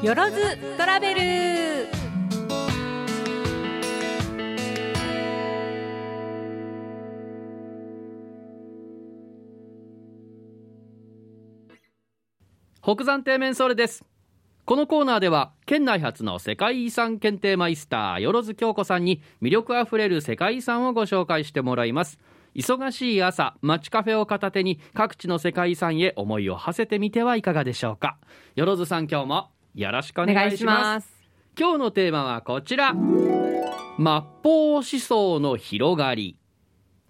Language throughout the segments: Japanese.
よろずトラベル。北山底面ソレです。このコーナーでは県内初の世界遺産検定マイスターよろず京子さんに魅力あふれる世界遺産をご紹介してもらいます。忙しい朝街カフェを片手に各地の世界遺産へ思いを馳せてみてはいかがでしょうか。よろずさん今日もよろしくお願いします。今日のテーマはこちら。末法思想の広がり。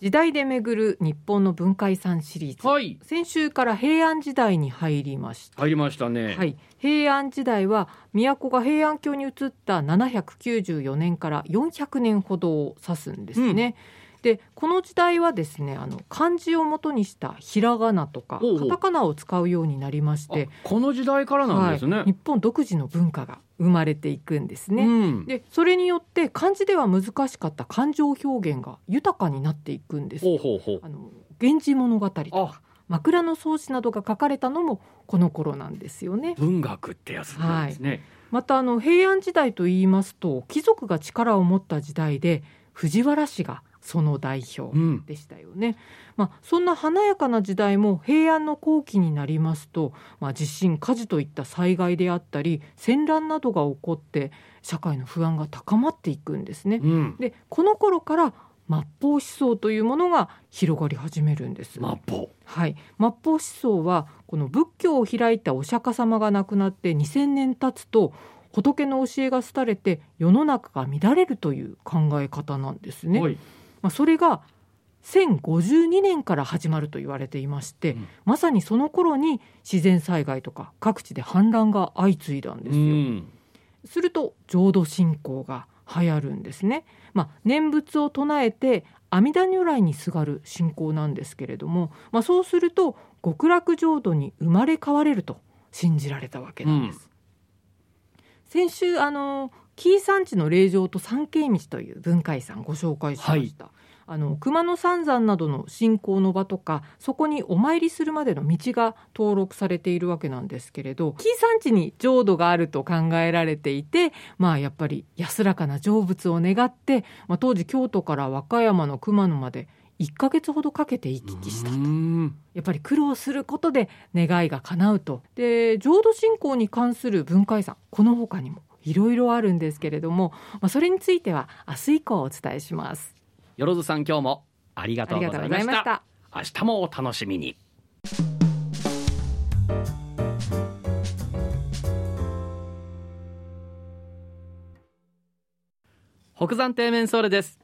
時代で巡る日本の文化遺産シリーズ、はい、先週から平安時代に入りました。入りましたね、はい、平安時代は都が平安京に移った794年から400年ほどを指すんですね、うんでこの時代はですねあの漢字をもとにしたひらがなとかカタカナを使うようになりましてこの時代からなんですね、はい、日本独自の文化が生まれていくんですね、うん、でそれによって漢字では難しかった感情表現が豊かになっていくんです。あの源氏物語とか枕草子などが書かれたのもこの頃なんですよね。文学ってやつなんですね、はい、またあの平安時代と言いますと貴族が力を持った時代で藤原氏がその代表でしたよね、うん、まあ、そんな華やかな時代も平安の後期になりますと、まあ、地震火事といった災害であったり戦乱などが起こって社会の不安が高まっていくんですね。うん、でこの頃から末法思想というものが広がり始めるんです。末法はい、末法思想はこの仏教を開いたお釈迦様が亡くなって2000年経つと仏の教えが廃れて世の中が乱れるという考え方なんですね。まあ、それが1052年から始まると言われていまして、うん、まさにその頃に自然災害とか各地で氾濫が相次いだんですよ。うん、すると浄土信仰が流行るんですね。まあ、念仏を唱えて阿弥陀如来にすがる信仰なんですけれども、まあ、そうすると極楽浄土に生まれ変われると信じられたわけなんです。うん、先週あの紀伊山地の霊場と三景道という文化遺産ご紹介しました。はい、あの熊野三山などの信仰の場とかそこにお参りするまでの道が登録されているわけなんですけれど紀伊山地に浄土があると考えられていてまあやっぱり安らかな成仏を願って、まあ、当時京都から和歌山の熊野まで1ヶ月ほどかけて行き来したと。やっぱり苦労することで願いが叶うと。で浄土信仰に関する文化遺産この他にもいろいろあるんですけれども、まあ、それについては明日以降お伝えします。よろずさん今日もありがとうございました。明日もお楽しみに。北山底面ソーレです。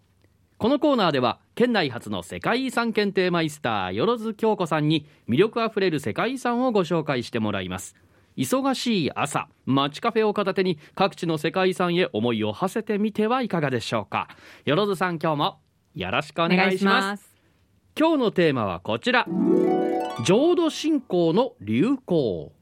このコーナーでは県内初の世界遺産検定マイスターよろず京子さんに魅力あふれる世界遺産をご紹介してもらいます忙しい朝街カフェを片手に各地の世界遺産へ思いを馳せてみてはいかがでしょうか。よろずさん今日もよろしくお願いします。今日のテーマはこちら。浄土信仰の流行。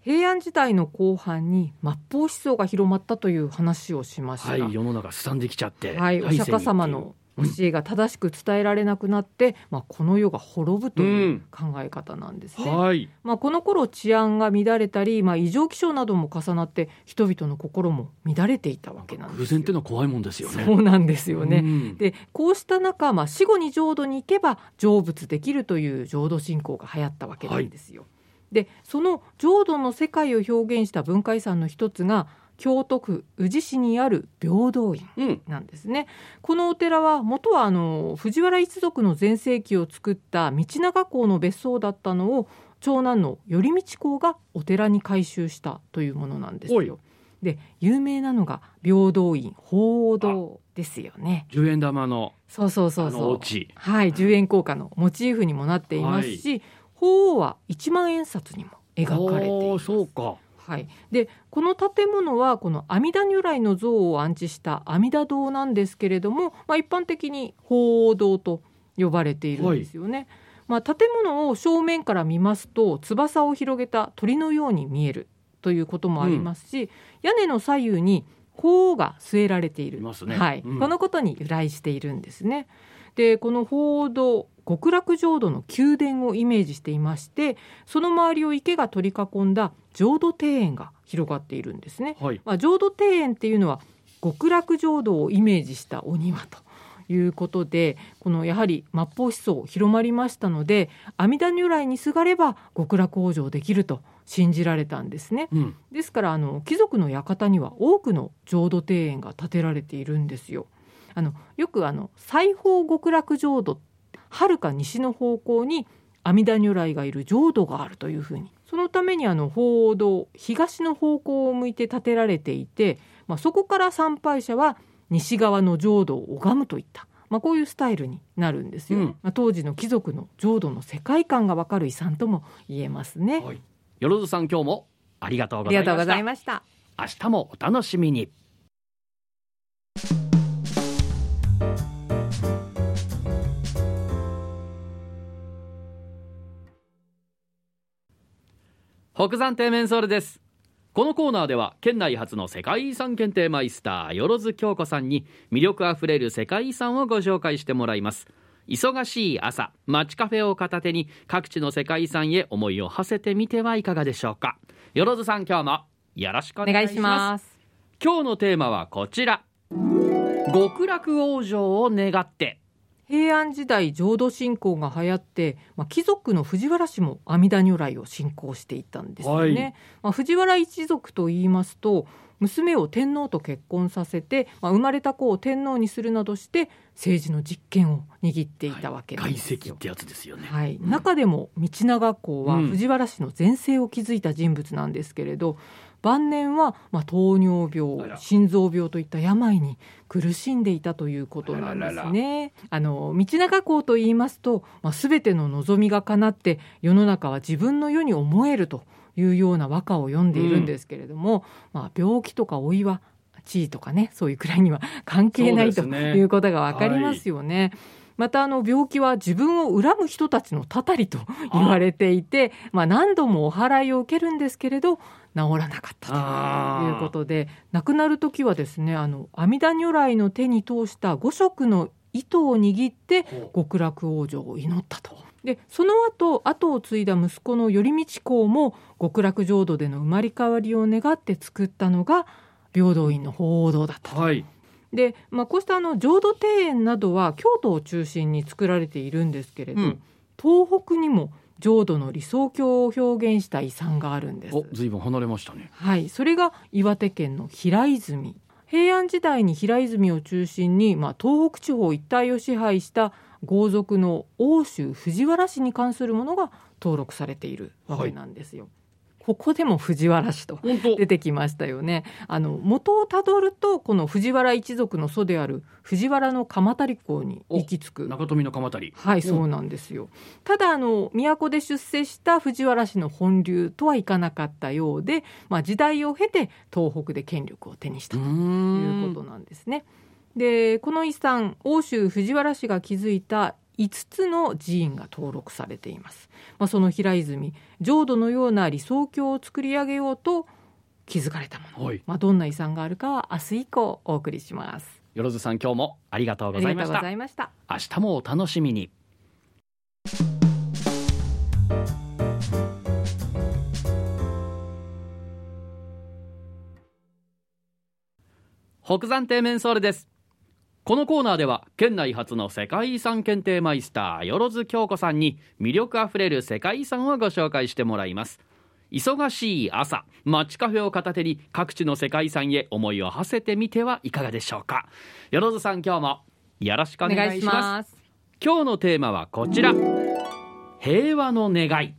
平安時代の後半に末法思想が広まったという話をしました、はい、世の中すさんできちゃってはいお釈迦様の教えが正しく伝えられなくなって、まあ、この世が滅ぶという考え方なんですね。うんはい、まあ、この頃治安が乱れたり、まあ、異常気象なども重なって人々の心も乱れていたわけなんです偶然っていうのは怖いもんですよね。そうなんですよね。うん、でこうした中、まあ、死後に浄土に行けば成仏できるという浄土信仰が流行ったわけなんですよ。はい、でその浄土の世界を表現した文化遺産の一つが京都府宇治市にある平等院なんですね、うん、このお寺は元はあの藤原一族の全盛期を作った道長公の別荘だったのを長男の頼道公がお寺に改修したというものなんですよ。で有名なのが平等院鳳凰堂ですよね。十円玉のそうそうそうそう。はい十円硬貨のモチーフにもなっていますし、はい、鳳凰は一万円札にも描かれています。そうかはい、でこの建物はこの阿弥陀如来の像を安置した阿弥陀堂なんですけれども、まあ、一般的に鳳凰堂と呼ばれているんですよね。はい、まあ、建物を正面から見ますと翼を広げた鳥のように見えるということもありますし、うん、屋根の左右に鳳凰が据えられている、ね、はい、うん、このことに由来しているんですね。でこの鳳凰堂極楽浄土の宮殿をイメージしていましてその周りを池が取り囲んだ浄土庭園が広がっているんですね。はいまあ、浄土庭園っていうのは極楽浄土をイメージしたお庭ということでこのやはり末法思想広まりましたので阿弥陀如来にすがれば極楽往生できると信じられたんですね。うんですからあの貴族の館には多くの浄土庭園が建てられているんですよ。あのよくあの西方極楽浄土はるか西の方向に阿弥陀如来がいる浄土があるというふうにそのためにあの鳳凰堂東の方向を向いて建てられていて、まあ、そこから参拝者は西側の浄土を拝むといった、まあ、こういうスタイルになるんですよ、うん。まあ、当時の貴族の浄土の世界観がわかる遺産とも言えますね。はい。よろずさん今日もありがとうございました。明日もお楽しみに北山底面ソールです。このコーナーでは県内初の世界遺産検定マイスターよ津京子さんに魅力あふれる世界遺産をご紹介してもらいます。忙しい朝街カフェを片手に各地の世界遺産へ思いを馳せてみてはいかがでしょうか。よ津さん今日もよろしくおお願いします。今日のテーマはこちら。極楽往生を願って平安時代浄土信仰が流行って、まあ、貴族の藤原氏も阿弥陀如来を信仰していたんですよね。はい。まあ、藤原一族と言いますと娘を天皇と結婚させて、まあ、生まれた子を天皇にするなどして政治の実権を握っていたわけですよ。てやつですよね。はい、中でも道長公はうん。藤原氏の前世を築いた人物なんですけれど、晩年はまあ糖尿あ病ら心臓病といった病に苦しんでいたということなんですね。あの道長公と言いますと、まあ、全ての望みが叶って世の中は自分の世に思えるというような和歌を読んでいるんですけれども、まあ、病気とか老いは地位とかねそういうくらいには関係ないねいうことが分かりますよね。またあの病気は自分を恨む人たちのたたりと言われていてまあ、何度もお祓いを受けるんですけれど治らなかったということで亡くなる時はですねあの阿弥陀如来の手に通した五色の糸を握って極楽往生を祈ったと。でその後後を継いだ息子の頼道公も極楽浄土での生まれ変わりを願って作ったのが平等院の鳳凰堂だったと。はい。で、まあ、こうしたあの浄土庭園などは京都を中心に作られているんですけれど、うん。東北にも浄土の理想郷を表現した遺産があるんです。おずいぶん離れましたねはい、それが岩手県の平泉。平安時代に平泉を中心に、まあ、東北地方一帯を支配した豪族の奥州藤原氏に関するものが登録されているわけなんですよ。ここでも藤原氏と出てきましたよね。あの元をたどるとこの藤原一族の祖である藤原の鎌足公に行き着く。中富の鎌足りはい、そうなんですよ。ただあの都で出世した藤原氏の本流とはいかなかったようで、まあ時代を経て東北で権力を手にしたということなんですね。でこの遺産奥州藤原氏が築いた5つの寺院が登録されています。まあ、その平泉浄土のような理想郷を作り上げようと築かれたもの、はいまあ、どんな遺産があるかは明日以降お送りします。よろずさん今日もありがとうごございましたざいました。明日もお楽しみに北山底面ソールですこのコーナーでは県内初の世界遺産検定マイスターよ津京子さんに魅力あふれる世界遺産をご紹介してもらいます。忙しい朝街カフェを片手に各地の世界遺産へ思いを馳せてみてはいかがでしょうか。よろずさん今日もよろしくおお願いします。今日のテーマはこちら。平和の願い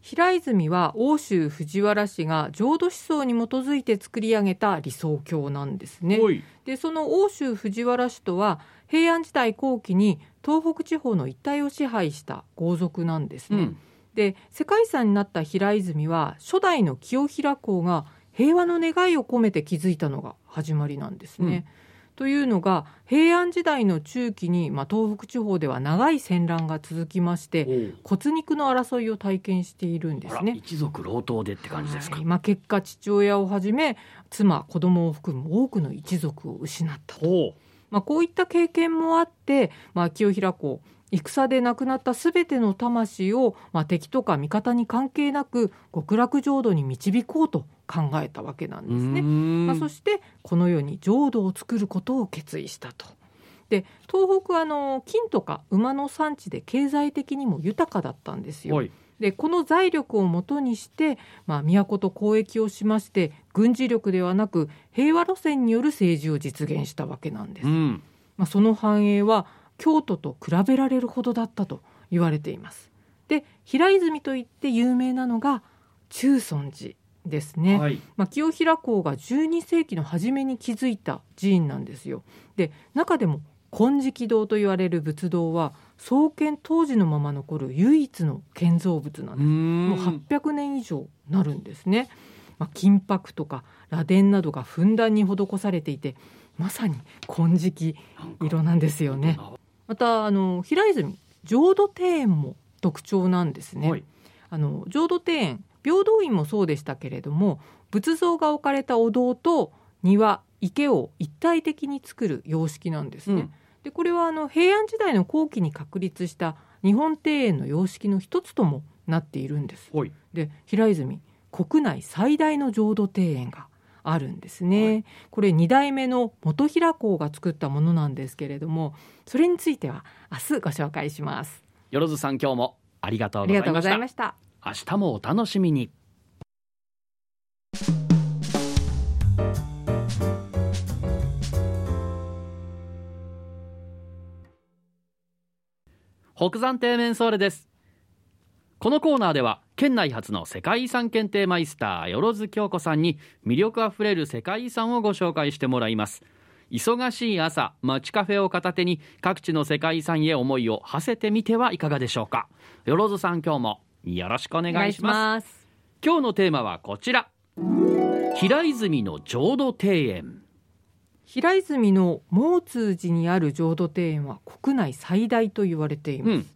平泉は奥州藤原氏が浄土思想に基づいて作り上げた理想郷なんですね。でその奥州藤原氏とは平安時代後期に東北地方の一帯を支配した豪族なんですね。うんで世界遺産になった平泉は初代の清平公が平和の願いを込めて築いたのが始まりなんですね。というのが平安時代の中期に、まあ、東北地方では長い戦乱が続きまして骨肉の争いを体験しているんですね。一族老頭でって感じですか、はい。まあ、結果父親をはじめ妻子供を含む多くの一族を失ったと、ほまあ、こういった経験もあって、まあ、清平公戦で亡くなったすべての魂を、まあ、敵とか味方に関係なく極楽浄土に導こうと考えたわけなんですね。まあ、そしてこの世に浄土を作ることを決意したと。で東北はあの金とか馬の産地で経済的にも豊かだったんですよ。でこの財力をもとにして、まあ、都と交易をしまして軍事力ではなく平和路線による政治を実現したわけなんです。うん、まあ、その繁栄は京都と比べられるほどだったと言われています。で平泉といって有名なのが中尊寺ですね、はい、まあ、清平公が12世紀の初めに築いた寺院なんですよ。で中でも金色堂と言われる仏堂は創建当時のまま残る唯一の建造物なんです。もう800年以上なるんですね、まあ、金箔とか螺鈿などがふんだんに施されていてまさに金色色なんですよねまたあの平泉浄土庭園も特徴なんですね、はい、あの浄土庭園平等院もそうでしたけれども仏像が置かれたお堂と庭池を一体的に作る様式なんですね。うん、でこれはあの平安時代の後期に確立した日本庭園の様式の一つともなっているんです。で平泉国内最大の浄土庭園があるんですね、はい、これ2代目の元平公が作ったものなんですけれどもそれについては明日ご紹介します。よろずさん今日もありがとうございました。明日もお楽しみに。北山底面ソーレですこのコーナーでは県内初の世界遺産検定マイスターよ津京子さんに魅力あふれる世界遺産をご紹介してもらいます。忙しい朝街カフェを片手に各地の世界遺産へ思いを馳せてみてはいかがでしょうか。よろずさん今日もよろしくお願いします。今日のテーマはこちら。平泉の浄土庭園。平泉の毛通寺にある浄土庭園は国内最大と言われています、うん、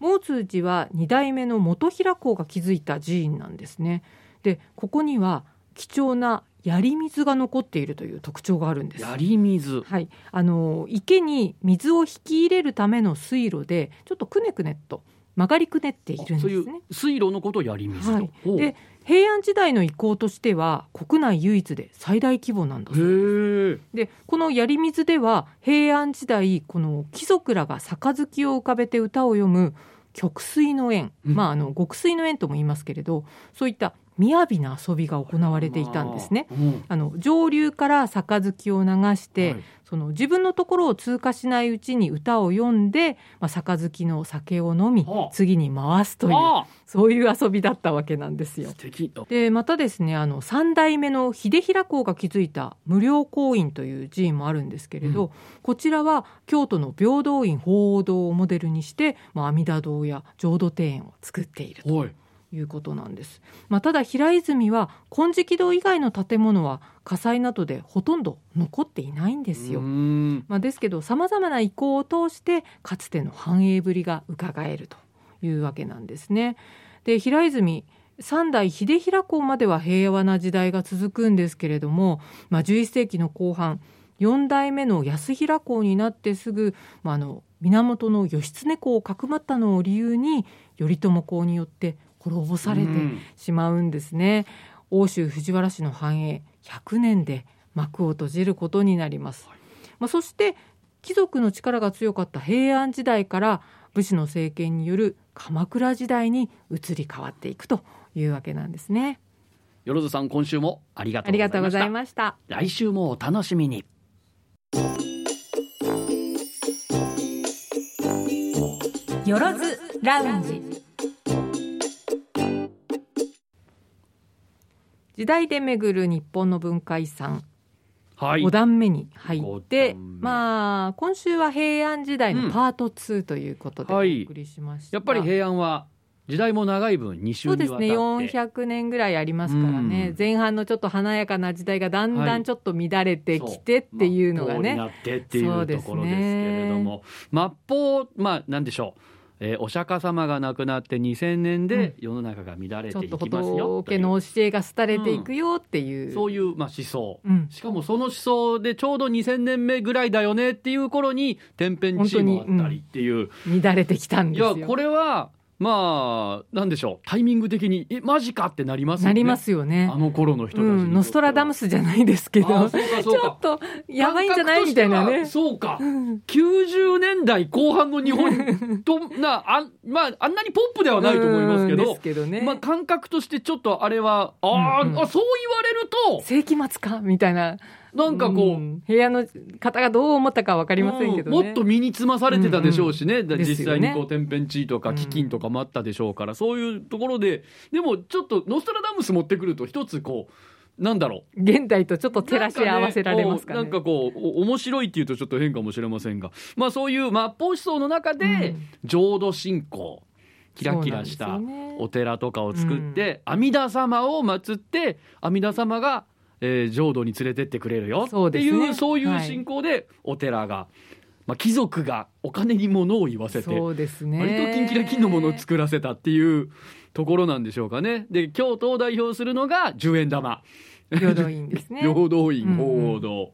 毛通寺は2代目の元平公が築いた寺院なんですね。でここには貴重な槍水が残っているという特徴があるんです。槍水。はい。あの池に水を引き入れるための水路でちょっとくねくねと曲がりくねっているんですね。水路のことを槍水はい、で平安時代の遺構としては国内唯一で最大規模なんだそうでこの槍水では平安時代この貴族らが杯を浮かべて歌を読む曲水の縁、うん、まああの極水の縁とも言いますけれどそういった雅な遊びが行われていたんですね。あの上流から杯を流して、はい、その自分のところを通過しないうちに歌を読んで、まあ、杯の酒を飲み、次に回すというそういう遊びだったわけなんですよ。でまたですねあの3代目の秀平公が築いた無料公院という寺院もあるんですけれど、うん、こちらは京都の平等院鳳凰堂をモデルにして、まあ、阿弥陀堂や浄土庭園を作っていると。いうことなんです。まあ、ただ平泉は金色堂以外の建物は火災などでほとんど残っていないんですよ。まあ、ですけどさまざまな遺構を通してかつての繁栄ぶりが伺えるというわけなんですね。で平泉三代秀平公までは平和な時代が続くんですけれども、まあ、11世紀の後半4代目の安平公になってすぐ、まあ、あの源義経公をかくまったのを理由に頼朝公によって滅ぼされてしまうんですね。奥州藤原氏の繁栄100年で幕を閉じることになります。まあ、そして貴族の力が強かった平安時代から武士の政権による鎌倉時代に移り変わっていくというわけなんですね。よろずさん今週もありがとうございました来週もお楽しみによろずラウンジ時代で巡る日本の文化遺産。はい、5段目に入ってまあ今週は平安時代のパート2ということでお送りしました、うんはい、やっぱり平安は時代も長い分2週そうですね。400年ぐらいありますからね、うん、前半のちょっと華やかな時代がだんだんちょっと乱れてきてっていうのがね、はいまあ、なってっていうところですけれども、ね、末法まあなんでしょうえーお釈迦様が亡くなって2000年で世の中が乱れていきますよう。仏の教えが廃れていくよっていう、そういうまあ思想。うん。しかもその思想でちょうど2000年目ぐらいだよねっていう頃に天変地異もあったりっていう、乱れてきたんいですよ。やこれはまあなんでしょう。タイミング的にえマジかってなりますよね。なりますよね。あの頃の人たちにうん、ノストラダムススじゃないですけど。ちょっとやばいんじゃないみたいなね。そうか。うん90年代後半の日本となあまああんなにポップではないと思いますけうんでどすけどね、まあ感覚としてちょっとあれはあー、うんうん。あそう言われると世紀末かみたいななんかこう、ん。部屋の方がどう思ったかわかりませんけどね、うん。もっと身につまされてたでしょうしね、だですよね。実際にこう天変地異とかうん。飢饉とかもあったでしょうから、そういうところで。でもちょっとノストラダムス持ってくると一つこうなんだろう。現代とちょっと照らし合わせられますかね。なんかこうお面白いっていうとちょっと変かもしれませんが。まあそういう末法思想の中で、うん。浄土信仰キラキラしたお寺とかを作って、阿弥陀様を祀って阿弥陀様が、えー浄土に連れてってくれるよ。っていうそうねそういうはい。信仰でお寺が、まあ、貴族がお金に物を言わせてそうですね。割とキンキラキンのものを作らせたっていうところなんでしょうかね。で京都を代表するのが十円玉。平等院ですね。平等院鳳凰堂、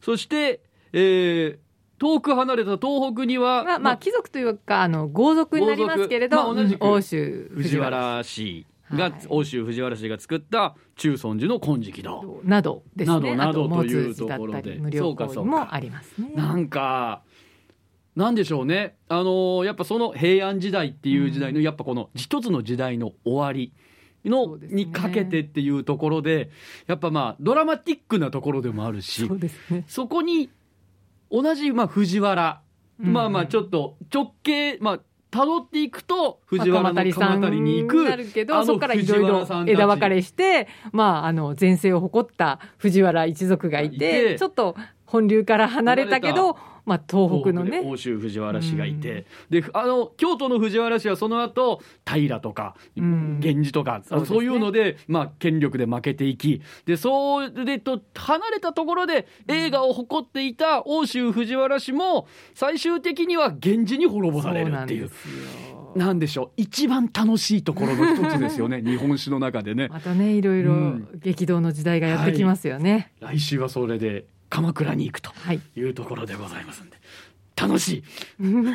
そして、えー遠く離れた東北には、まあ、まあ貴族というかあの豪族になりますけれど、まあ同じく欧州藤原氏が、はい。欧州藤原氏が作った中尊寺の金色堂。などですね。などなどあとというところで。り無料行為もありますね。なんかなんでしょうね。あのーやっぱその平安時代っていう時代の、やっぱこの一つの時代の終わりの、にかけてっていうところでやっぱまあドラマティックなところでもあるしそうですね。そこに同じ、まあ、藤原、まあまあちょっっと直径まあ辿っていくと藤原の鎌さん足りに行くなるけどそこからいろいろ枝分かれしてまああの前世を誇った藤原一族がいて。ちょっと本流から離れたけどまあ東北のね。欧州藤原氏がいて、であの京都の藤原氏はその後平とか、うん。源氏とかそうね。そういうので、まあ、権力で負けていき。でそれと離れたところで映画を誇っていた欧州藤原氏も最終的には源氏に滅ぼされるっていう。なんでしょう。一番楽しいところの一つですよね。日本史の中でね。またねいろいろうん。激動の時代がやってきますよね。来週はそれで鎌倉に行くとはい、いうところでございますんで。楽しい。うん